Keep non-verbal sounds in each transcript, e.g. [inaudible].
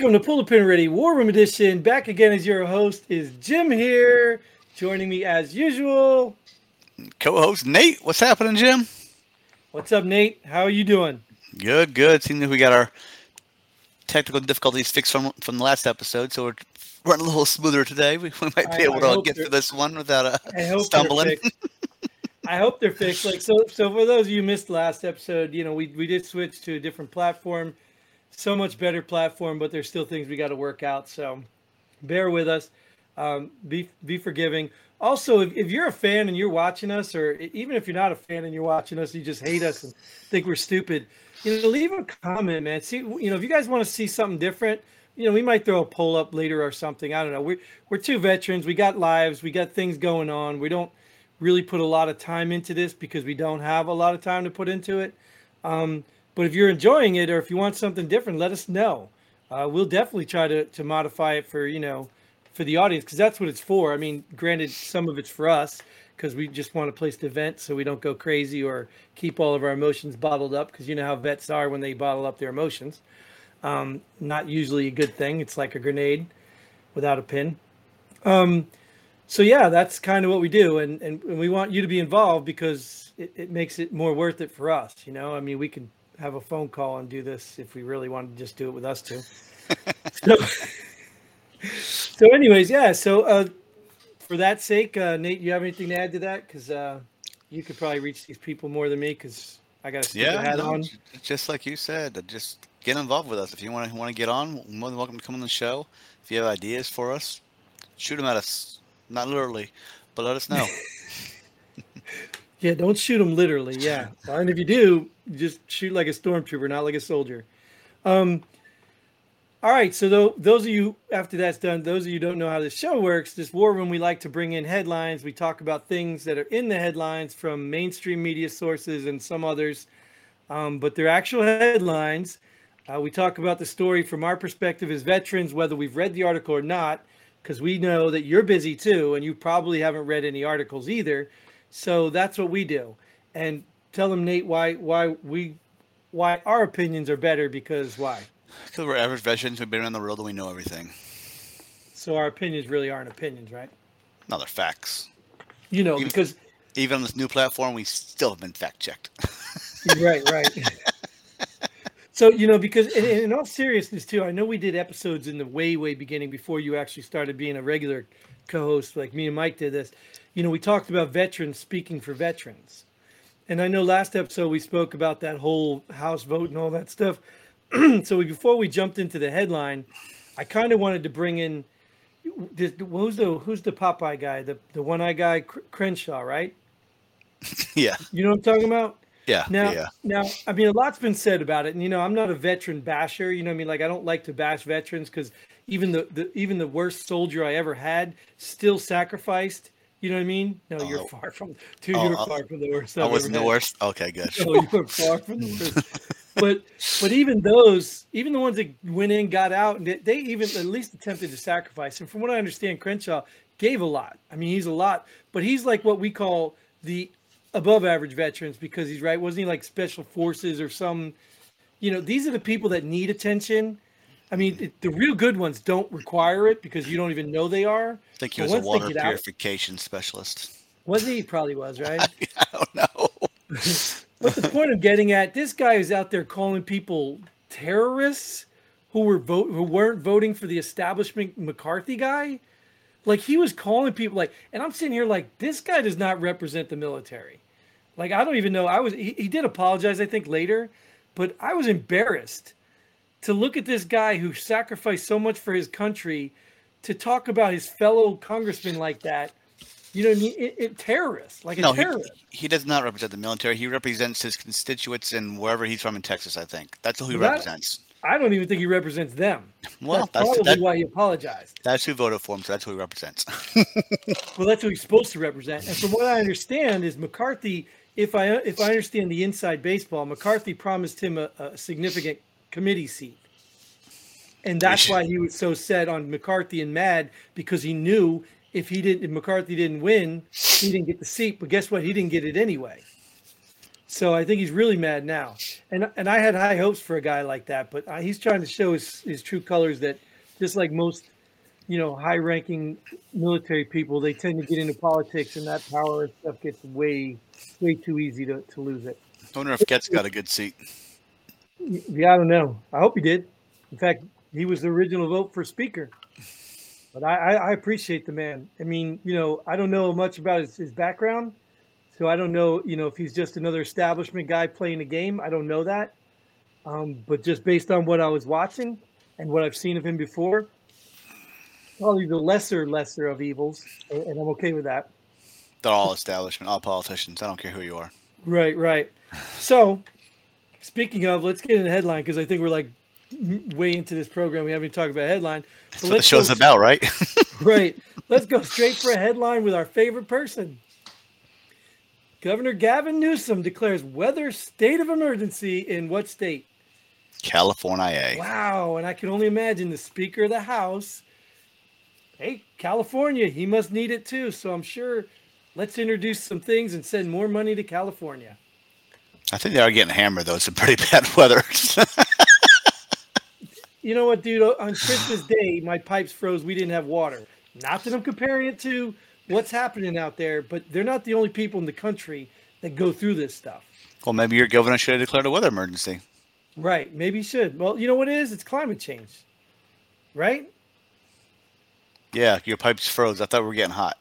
Welcome to Pull the Pin Ready War Room Edition. Back again as your host is Jim here. Joining me as usual. Co-host Nate, what's happening, Jim? What's up, Nate? How are you doing? Good, good. Seems like we got our technical difficulties fixed from from the last episode, so we're running a little smoother today. [laughs] We, we might be I- able I to get through this one without I uh, stumbling. I hope they're fixed. Like so, so for those of you who missed last episode, you know, we we did switch to a different platform, so much better platform, but there's still things we got to work out. So, bear with us. Um, be be forgiving. Also, if, if you're a fan and you're watching us, or even if you're not a fan and you're watching us, you just hate us and think we're stupid, you know, leave a comment, man. See, you know, if you guys want to see something different, you know, we might throw a poll up later or something. I don't know. We're we're two veterans. We got lives. We got things going on. We don't really put a lot of time into this because we don't have a lot of time to put into it. Um, but if you're enjoying it or if you want something different, let us know. Uh, we'll definitely try to, to modify it for, you know, for the audience because that's what it's for. I mean, granted, some of it's for us because we just want a place to vent so we don't go crazy or keep all of our emotions bottled up because you know how vets are when they bottle up their emotions. Um, not usually a good thing. It's like a grenade without a pin. Um, so yeah, that's kind of what we do, and, and and we want you to be involved because it, it makes it more worth it for us. You know, I mean, we can have a phone call and do this if we really wanted to just do it with us two. [laughs] so, so anyways, yeah. So uh, for that sake, uh, Nate, you have anything to add to that? Because uh, you could probably reach these people more than me because I got a stupid Yeah, hat no, on. just like you said, uh, just get involved with us. If you want to want to get on, more than welcome to come on the show. If you have ideas for us, shoot them at us. Not literally, but let us know. [laughs] Yeah, don't shoot them literally. Yeah, and if you do, just shoot like a stormtrooper, not like a soldier. Um, all right. So tho- those of you after that's done, those of you don't know how this show works, this war room we like to bring in headlines. We talk about things that are in the headlines from mainstream media sources and some others, um, but they're actual headlines. Uh, we talk about the story from our perspective as veterans, whether we've read the article or not, because we know that you're busy too, and you probably haven't read any articles either. So that's what we do. And tell them, Nate, why why we why our opinions are better because why? Because [laughs] we're average veterans, we've been around the world and we know everything. So our opinions really aren't opinions, right? No, they're facts. You know, Even- because Even on this new platform, we still have been fact checked. [laughs] right, right. [laughs] so you know, because in, in all seriousness too, I know we did episodes in the way, way beginning before you actually started being a regular co-host, like me and Mike did this. You know, we talked about veterans speaking for veterans, and I know last episode we spoke about that whole House vote and all that stuff. [clears throat] so we, before we jumped into the headline, I kind of wanted to bring in. This, who's the who's the Popeye guy? The the one eye guy, Crenshaw, right? [laughs] yeah, You know what I'm talking about? yeah, Now, yeah. now, I mean, a lot's been said about it, and you know, I'm not a veteran basher. You know, what I mean, like I don't like to bash veterans because even the, the even the worst soldier I ever had still sacrificed. You know what I mean? No, you're Oh. far from. Dude, Oh, you're oh, far from the worst. I wasn't the worst. Okay, [laughs] good. No, you were far from the worst. but but even those, even the ones that went in, got out, and they, they even at least attempted to sacrifice. And from what I understand, Crenshaw gave a lot. I mean, he's a lot, but he's like what we call the above average veterans because he's right. Wasn't he like special forces or some? You know, these are the people that need attention. I mean, it, the real good ones don't require it because you don't even know they are. I think he was a water get out- purification specialist. Was he? He Probably was, [laughs] right? I don't know. [laughs] But the point I'm getting at, this guy is out there calling people terrorists who were vote who weren't voting for the establishment McCarthy guy. Like he was calling people like, and I'm sitting here like, this guy does not represent the military. Like I don't even know. I was he, he did apologize, I think later, but I was embarrassed to look at this guy who sacrificed so much for his country to talk about his fellow congressman like that. You know what I mean? It, it terrorist, like a No, he, terrorist. he does not represent the military. He represents his constituents in wherever he's from in Texas, I think. That's who he Well, represents. I don't even think he represents them. [laughs] Well, that's, that's, probably that, why he apologized. that's who voted for him, so that's who he represents. [laughs] Well, that's who he's supposed to represent. And from what I understand, is McCarthy. If I if I understand the inside baseball, McCarthy promised him a, a significant committee seat, and that's why he was so set on McCarthy and mad because he knew if he didn't, if McCarthy didn't win, he didn't get the seat. But guess what? He didn't get it anyway. So I think he's really mad now. And and I had high hopes for a guy like that, but he's trying to show his, his true colors that just like most, you know, high ranking military people, they tend to get into politics and that power and stuff gets way, way too easy to, to lose it. I wonder if Gaetz got a good seat. Yeah, I don't know. I hope he did. In fact, he was the original vote for speaker. But I, I, I appreciate the man. I mean, you know, I don't know much about his, his background so I don't know, you know, if he's just another establishment guy playing a game. I don't know that. Um, but just based on what I was watching and what I've seen of him before, probably the lesser lesser of evils, and I'm okay with that. They're all establishment, all politicians. I don't care who you are. Right, right. So, speaking of, let's get in the headline because I think we're like way into this program. We haven't even talked about headline. So That's what the show's go, about, right? [laughs] [laughs] right. Let's go straight for a headline with our favorite person. Governor Gavin Newsom declares weather state of emergency in what state? California. Wow. And I can only imagine the Speaker of the House. Hey, California, he must need it too. So I'm sure let's introduce some things and send more money to California. I think they are getting hammered, though. It's a pretty [laughs] bad weather. you know what, dude? On Christmas Day, my pipes froze. We didn't have water. Not that I'm comparing it to what's happening out there, but they're not the only people in the country that go through this stuff. Well, maybe your governor should have declared a weather emergency. Right. Maybe he should. Well, you know what it is? It's climate change. Right? Yeah, your pipes froze. I thought we were getting hot.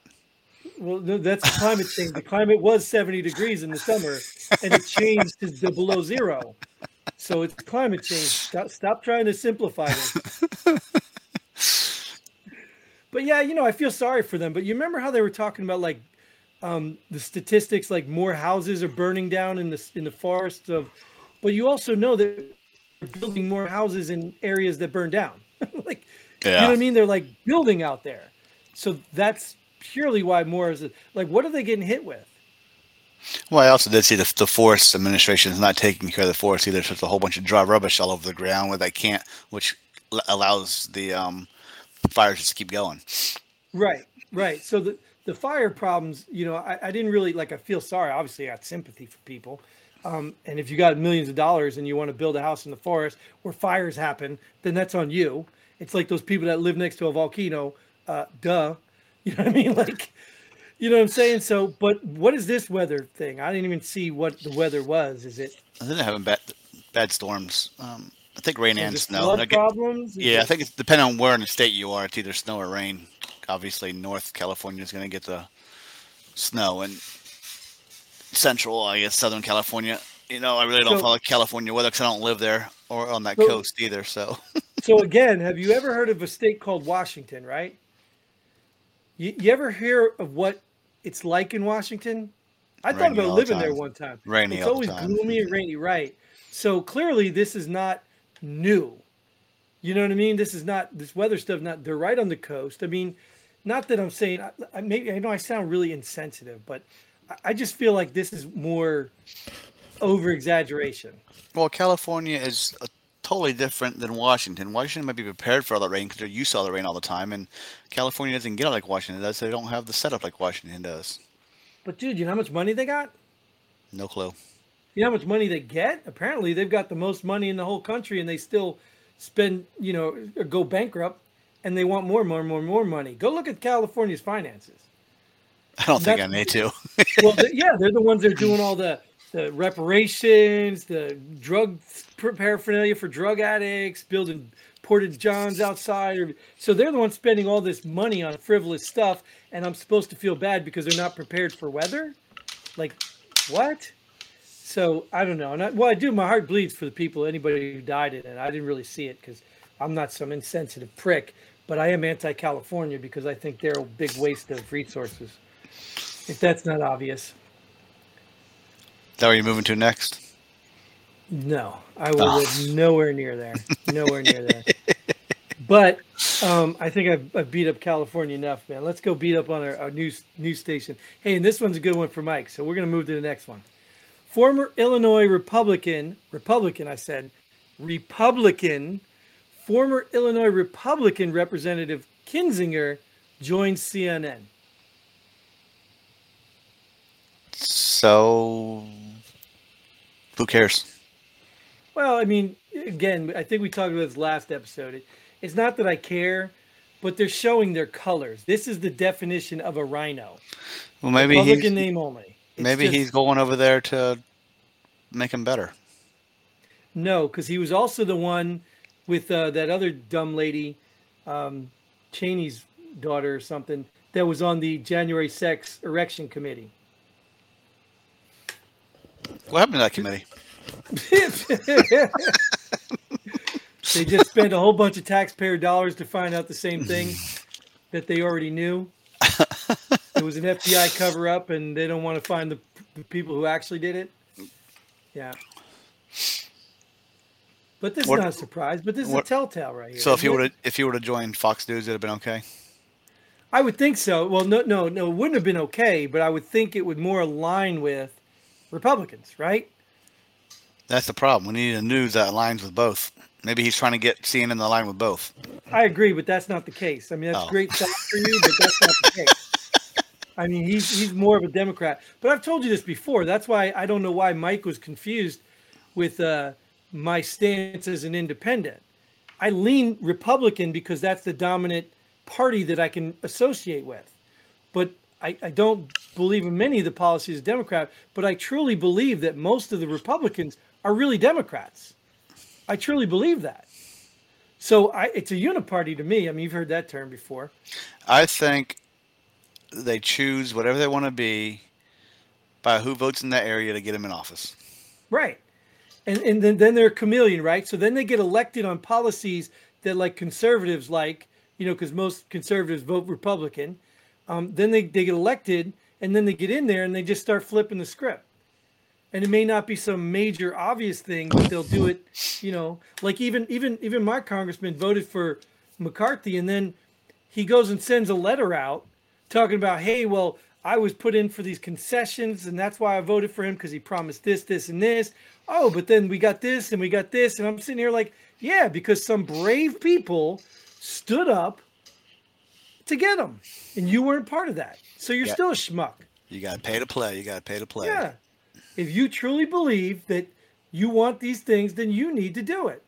Well, no, that's climate change. The climate was 70 degrees in the summer, and it changed to below zero. So it's climate change. Stop, stop trying to simplify it. But yeah, you know, I feel sorry for them. But you remember how they were talking about like um, the statistics, like more houses are burning down in the in the forests of. But you also know that they're building more houses in areas that burn down. [laughs] like, yeah. you know what I mean? They're like building out there. So that's purely why more is it like, what are they getting hit with? Well, I also did see the, the forest administration is not taking care of the forest either. So there's a whole bunch of dry rubbish all over the ground where they can't, which allows the um, fires just to keep going. Right, right. So the the fire problems, you know, I, I didn't really like. I feel sorry. Obviously, I got sympathy for people. Um, and if you got millions of dollars and you want to build a house in the forest where fires happen, then that's on you. It's like those people that live next to a volcano. Uh, duh. [laughs] You know what I mean? Like, you know what I'm saying? So, but what is this weather thing? I didn't even see what the weather was. Is it? I think they're having bad, bad storms. Um, I think rain and snow. Flood problems? Yeah, I think it's depending on where in the state you are. It's either snow or rain. Obviously, North California is going to get the snow, and Central, I guess, Southern California. You know, I really don't so, follow California weather because I don't live there or on that so, coast either. So, so again, have you ever heard of a state called Washington? Right? You, you ever hear of what it's like in Washington? I rainy thought about living the there one time. Rainy. It's always gloomy and rainy, right? So clearly, this is not new. You know what I mean? This is not this weather stuff. Not they're right on the coast. I mean, not that I'm saying. I, maybe I know I sound really insensitive, but I, I just feel like this is more over exaggeration. Well, California is totally different than Washington. Washington might be prepared for all that rain because they're used to all the rain all the time, and California doesn't get it like Washington does. They don't have the setup like Washington does. But dude, you know how much money they got? No clue. You know how much money they get? Apparently, they've got the most money in the whole country, and they still spend, you know, go bankrupt, and they want more, more, more, more money. Go look at California's finances. I don't think That's, I need to. well, yeah, they're the ones that are doing all the the reparations, the drug paraphernalia for drug addicts, building porta johns outside. So they're the ones spending all this money on frivolous stuff, and I'm supposed to feel bad because they're not prepared for weather. Like, what? So I don't know. And I, well, I do. My heart bleeds for the people, anybody who died in it. I didn't really see it because I'm not some insensitive prick, but I am anti-California because I think they're a big waste of resources. If that's not obvious. That where you're moving to next? No, I will oh. live nowhere near there. Nowhere near there. But um, I think I've, I've, beat up California enough, man. Let's go beat up on our, our news news station. Hey, and this one's a good one for Mike. So we're gonna move to the next one. Former Illinois Republican, Republican, I said, Republican, former Illinois Republican Representative Kinzinger joined CNN. So Who cares? Well, I mean, again, I think we talked about this last episode. It, it's not that I care, but they're showing their colors. This is the definition of a RINO. Well, maybe Republican he's name only. It's maybe just- he's going over there to make him better. No, because he was also the one with uh, that other dumb lady, um, Cheney's daughter or something, that was on the January 6th erection committee. What happened to that committee? [laughs] they just spent a whole bunch of taxpayer dollars to find out the same thing [laughs] that they already knew. It was an FBI cover up, and they don't want to find the, the people who actually did it. Yeah. But this What- is not a surprise, but this is a telltale right here. So if it? would if you would have joined Fox News, it'd have been okay. I would think so. Well, no, no, no, it wouldn't have been okay, but I would think it would more align with Republicans, right? That's the problem. We need a news that aligns with both. Maybe he's trying to get CNN to align with both. I agree, but that's not the case. I mean, that's Oh. great thought for you, but that's not the [laughs] case. I mean, he's he's more of a Democrat. But I've told you this before. That's why I don't know why Mike was confused with uh, my stance as an independent. I lean Republican because that's the dominant party that I can associate with. But I, I don't believe in many of the policies of Democrat, but I truly believe that most of the Republicans are really Democrats. I truly believe that. So I, it's a uniparty to me. I mean, you've heard that term before. I think they choose whatever they want to be by who votes in that area to get them in office. Right. And and then, then they're a chameleon, right? So then they get elected on policies that like conservatives like, you know, because most conservatives vote Republican. Um, then they, they get elected and then they get in there and they just start flipping the script. And it may not be some major obvious thing, but they'll do it, you know, like even even even my congressman voted for McCarthy and then he goes and sends a letter out talking about, hey, well, I was put in for these concessions, and that's why I voted for him because he promised this, this, and this. Oh, but then we got this and we got this, and I'm sitting here like, yeah, because some brave people stood up to get them, and you weren't part of that, so you're Yeah. still a schmuck. You got to pay to play. You got to pay to play. Yeah. If you truly believe that you want these things, then you need to do it.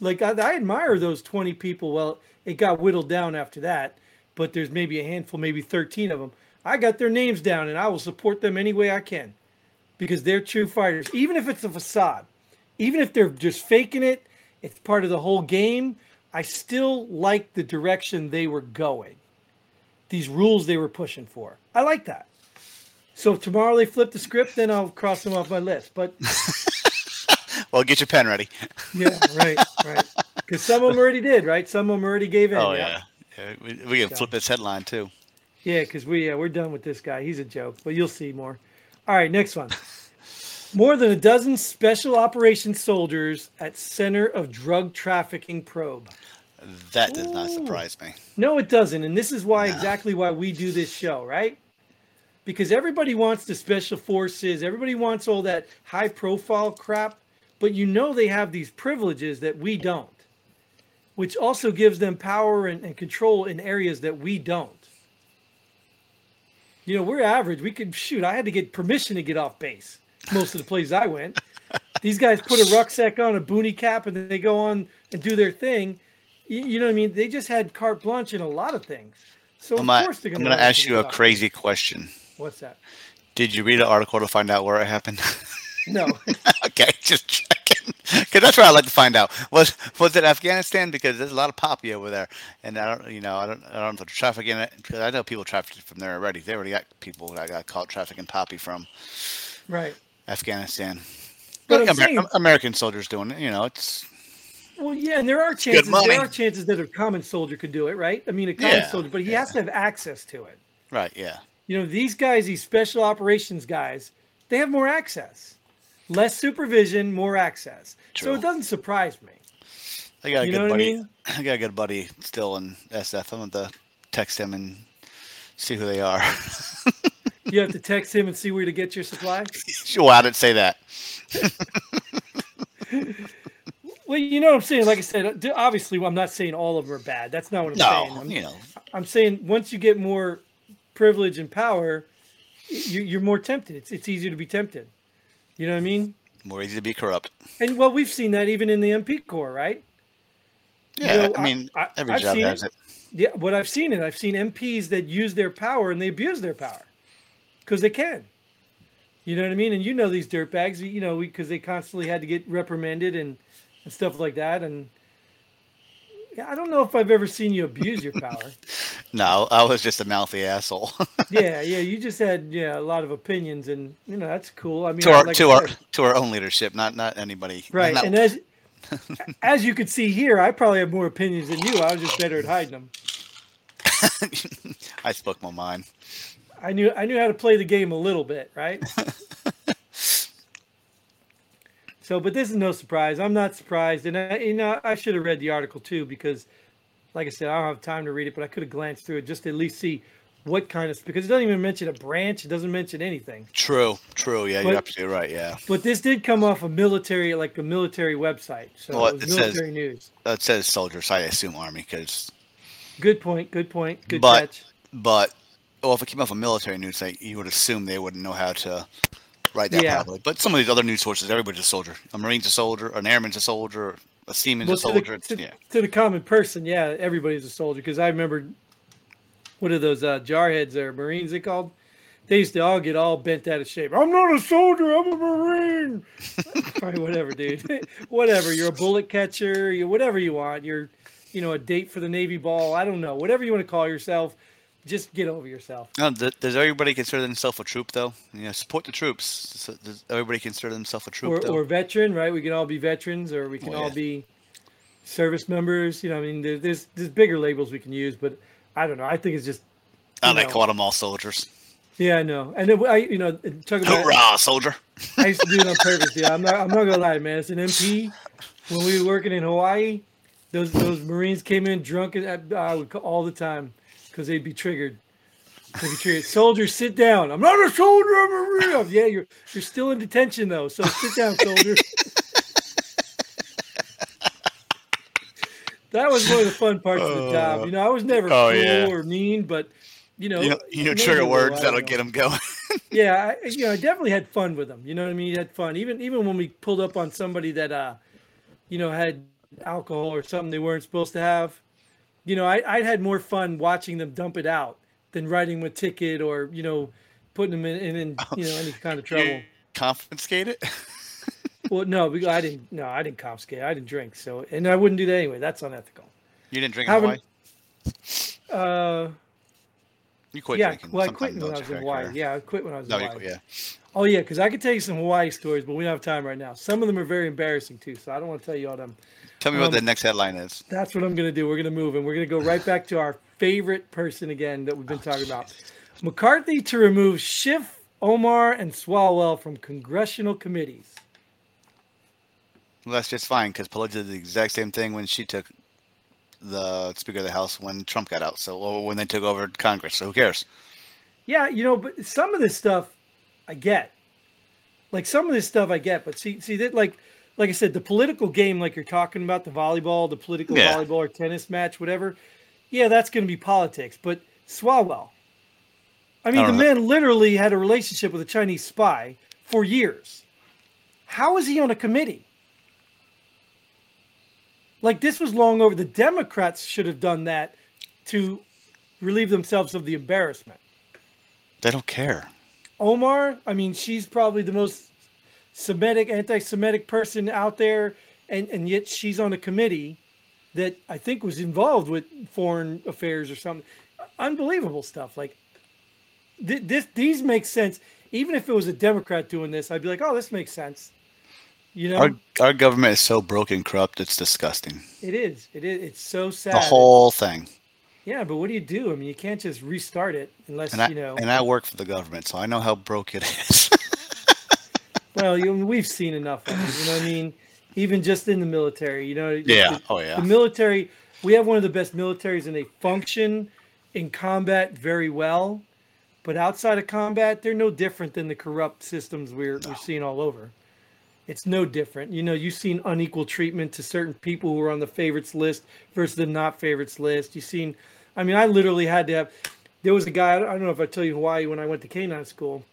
Like I, I admire those 20 people. Well, it got whittled down after that, but there's maybe a handful, maybe 13 of them. I got their names down and I will support them any way I can because they're true fighters. Even if it's a facade, even if they're just faking it, it's part of the whole game. I still like the direction they were going, these rules they were pushing for. I like that. So if tomorrow they flip the script, then I'll cross them off my list. But [laughs] Well, get your pen ready. yeah, right, right. Because some of them already did, right? Some of them already gave in. Oh yeah. yeah we, we can So- flip this headline too. Yeah, because we yeah, we're done with this guy. He's a joke, but you'll see more. All right, next one. More than a dozen special operations soldiers at center of drug trafficking probe. That does not surprise me. No, it doesn't, and this is why exactly why we do this show, right? Because everybody wants the special forces, everybody wants all that high profile crap, but you know they have these privileges that we don't, which also gives them power and, and control in areas that we don't. You know, we're average. We could shoot. I had to get permission to get off base most of the places I went. [laughs] These guys put a rucksack on, a boonie cap, and then they go on and do their thing. You, you know what I mean? They just had carte blanche in a lot of things. So of I'm, gonna- course they're I'm going to ask you a crazy question. What's that? Did you read an article to find out where it happened? No, [laughs] okay, just checking. Because that's what I like to find out. Was was it Afghanistan? Because there's a lot of poppy over there, and I don't, you know, I don't, I don't know if they're trafficking it. Because I know people trafficked from there already. They already got people that got caught trafficking poppy from right. Afghanistan. But I'm Amer- saying- American soldiers doing it. You know, it's Well, yeah, and there are chances. There are chances that a common soldier could do it, right? I mean, a common Yeah, soldier, but he has to have access to it. right. Yeah. You know, these guys, these special operations guys, they have more access, less supervision, more access. So it doesn't surprise me. I got a You good what I buddy. mean? [laughs] I got a good buddy still in SF. I'm going to text him and see who they are. You have to [laughs] text him and see where to get your supply. well, I didn't say that. [laughs] Well, you know what I'm saying. Like I said, uh, obviously, I'm not saying all of them are bad. That's not what I'm saying. No, I'm, you know, I'm saying once you get more privilege and power, you, you're more tempted. It's it's easier to be tempted. You know what I mean? More easy to be corrupt. And well, we've seen that even in the MP Corps, right? Yeah, you know, I mean, I, every I've job has it. it. Yeah, but I've seen it. I've seen MPs that use their power and they abuse their power because they can. You know what I mean? And you know these dirtbags, you know, because they constantly had to get reprimanded and, and stuff like that. And yeah, I don't know if I've ever seen you abuse your power. [laughs] no, I was just a mouthy asshole. [laughs] yeah, yeah, you just had yeah a lot of opinions, and you know that's cool. I mean, to our like to our to our own leadership, not not anybody. Right, not, and as as you can see here, I probably have more opinions than you. I was just better at hiding them. [laughs] I spoke my mind. I knew I knew how to play the game a little bit, right? So, but this is no surprise. I'm not surprised, and I, you know I should have read the article too because, like I said, I don't have time to read it, but I could have glanced through it just to at least see what kind of because it doesn't even mention a branch. It doesn't mention anything. True, true. Yeah, but, you're absolutely right. Yeah. But this did come off a military, like a military website. So well, it, it military says, news. It says soldiers. I assume army because. Good point. Good point. Good but, catch. But well, if it came off a military news site, you would assume they wouldn't know how to write that yeah. properly. But some of these other news sources, everybody's a soldier. A marine's a soldier, an airman's a soldier, a seaman's well, a soldier. To the, to, yeah. to the common person, yeah, everybody's a soldier. Because I remember, what are those uh, jarheads or marines they called? They used to all get all bent out of shape. I'm not a soldier. I'm a marine. [laughs] right, whatever, dude. [laughs] whatever. You're a bullet catcher. You whatever you want. You're, you know, a date for the Navy ball. I don't know. Whatever you want to call yourself just get over yourself. No, does everybody consider themselves a troop though? Yeah, support the troops. Does everybody consider themselves a troop? Or, or, veteran, right? We can all be veterans, or we can oh, all be service members. You know, I mean, there's there's bigger labels we can use, but I don't know. I think it's just. I like call them all soldiers. Yeah, I know, and then I, you know, talk about hoorah, soldier. I used to do it on purpose. Yeah, I'm not. I'm not gonna lie, man. It's an MP. When we were working in Hawaii, those those Marines came in drunk at, uh, all the time because they'd be triggered. They'd be triggered. Soldier, sit down. I'm not a soldier. I'm a real. Yeah, you're you're still in detention though. So sit down, soldier. [laughs] that was one of the fun parts of the job. You know, I was never oh, cruel yeah. or mean, but you know, you know, you know trigger words that'll get them going. [laughs] yeah, I, you know, I definitely had fun with them. You know what I mean? You had fun, even even when we pulled up on somebody that, uh, you know, had alcohol or something they weren't supposed to have you know, I, I'd had more fun watching them dump it out than writing them a ticket or, you know, putting them in, in, in you know, any kind of [laughs] trouble. confiscate it? [laughs] well, no, because I didn't. No, I didn't confiscate. I didn't drink. So, and I wouldn't do that anyway. That's unethical. You didn't drink in Hawaii? Uh, you quit yeah, drinking. Well, I quit when I was in Hawaii. Or... Yeah, I quit when I was no, in Hawaii. Quit, yeah. Oh yeah, because I could tell you some Hawaii stories, but we don't have time right now. Some of them are very embarrassing too, so I don't want to tell you all them. Tell me um, what the next headline is. That's what I'm going to do. We're going to move and we're going to go right back to our favorite person again that we've been talking about. McCarthy to remove Schiff, Omar, and Swalwell from congressional committees. Well, that's just fine because Pelosi did the exact same thing when she took the Speaker of the House when Trump got out. So, or when they took over Congress. So, who cares? Yeah, you know, but some of this stuff I get. Like some of this stuff I get, but see, see that like like I said, the political game, like you're talking about, the volleyball, the political yeah. volleyball or tennis match, whatever. Yeah, that's going to be politics. But Swalwell, I mean, I the know. man literally had a relationship with a Chinese spy for years. How is he on a committee? Like this was long over. The Democrats should have done that to relieve themselves of the embarrassment. They don't care. Omar, I mean, she's probably the most Semitic, anti-Semitic person out there, and and yet she's on a committee that I think was involved with foreign affairs or something. Unbelievable stuff. Like th- this, these make sense. Even if it was a Democrat doing this, I'd be like, oh, this makes sense. You know, our, our government is so broken, corrupt. It's disgusting. It is. It is. It's so sad. The whole thing. Yeah, but what do you do? I mean, you can't just restart it unless I, you know. And I work for the government, so I know how broke it [laughs] is. Well, you, we've seen enough of it. You know what I mean? Even just in the military, you know. Yeah. The, oh yeah. The military. We have one of the best militaries, and they function in combat very well. But outside of combat, they're no different than the corrupt systems we're, no. we're seeing all over. It's no different. You know, you've seen unequal treatment to certain people who are on the favorites list versus the not favorites list. You've seen, I mean, I literally had to have. There was a guy. I don't know if I tell you Hawaii when I went to canine school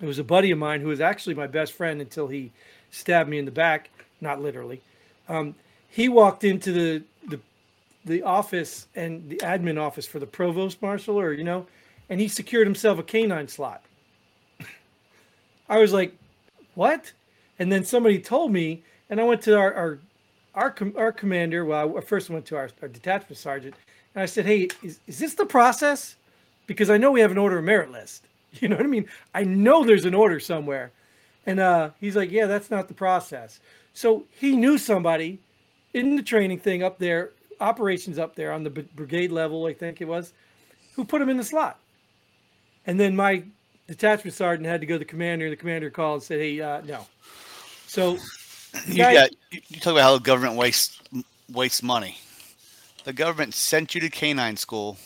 it was a buddy of mine who was actually my best friend until he stabbed me in the back, not literally. Um, he walked into the, the the office and the admin office for the provost marshal, or you know, and he secured himself a canine slot. [laughs] I was like, "What?" And then somebody told me, and I went to our our our, com- our commander. Well, I first went to our, our detachment sergeant, and I said, "Hey, is, is this the process? Because I know we have an order of merit list. [laughs] You know what I mean? I know there's an order somewhere." And uh, he's like, "Yeah, that's not the process." So he knew somebody in the training thing up there, operations up there on the brigade level, I think it was, who put him in the slot. And then my detachment sergeant had to go to the commander, and the commander called and said, "Hey, uh, no." So you, guy, got, you talk about how the government wastes wastes money. The government sent you to canine school,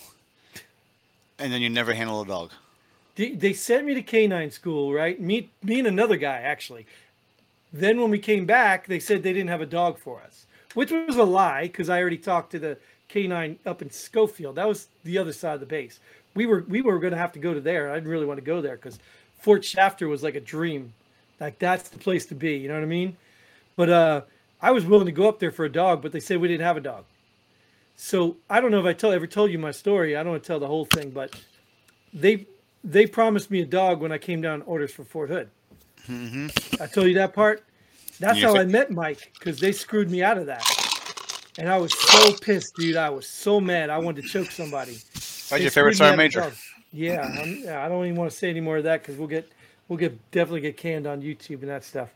and then you never handle a dog. They, sent me to canine school, right? Me, me and another guy actually. Then when we came back, they said they didn't have a dog for us, which was a lie because I already talked to the canine up in Schofield. That was the other side of the base. We were we were going to have to go to there. I didn't really want to go there because Fort Shafter was like a dream. Like that's the place to be. You know what I mean? But uh, I was willing to go up there for a dog, but they said we didn't have a dog. So I don't know if I tell ever told you my story. I don't want to tell the whole thing, but they they promised me a dog when I came down orders for Fort Hood. Mm-hmm. I told you that part. That's how I met Mike because they screwed me out of that, and I was so pissed, dude. I was so mad. I wanted to choke somebody. What's your favorite sergeant major? Yeah, I'm, I don't even want to say any more of that because we'll get we'll get definitely get canned on YouTube and that stuff.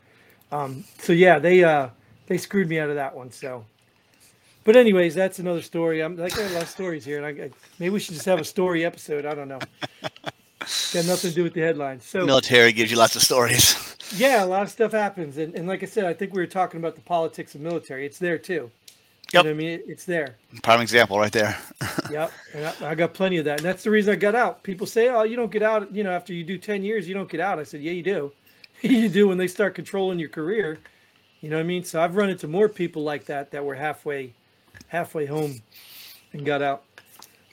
Um, so yeah, they uh, they screwed me out of that one. So, but anyways, that's another story. I'm like I got a lot of stories here, and I maybe we should just have a story episode. I don't know. [laughs] Got nothing to do with the headlines. So military gives you lots of stories. Yeah, a lot of stuff happens, and, and like I said, I think we were talking about the politics of military. It's there too. Yep. You know I mean, it's there. Prime example right there. [laughs] yep. And I, I, got plenty of that. And that's the reason I got out. People say, oh, you don't get out, you know, after you do 10 years, you don't get out. I said, yeah, you do. [laughs] you do when they start controlling your career. You know what I mean? So I've run into more people like that that were halfway, halfway home, and got out.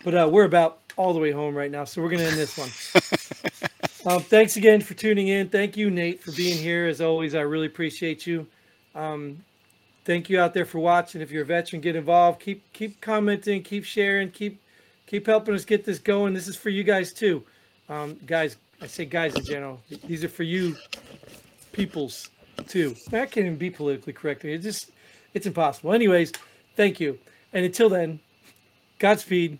But uh, we're about all the way home right now, so we're gonna end this one. [laughs] um, thanks again for tuning in. Thank you, Nate, for being here. As always, I really appreciate you. Um, thank you out there for watching. If you're a veteran, get involved. Keep keep commenting. Keep sharing. Keep keep helping us get this going. This is for you guys too, um, guys. I say guys in general. These are for you, peoples too. That can't even be politically correct. It's just it's impossible. Anyways, thank you. And until then, Godspeed.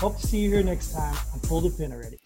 Hope to see you here next time on Pull the Pin Already.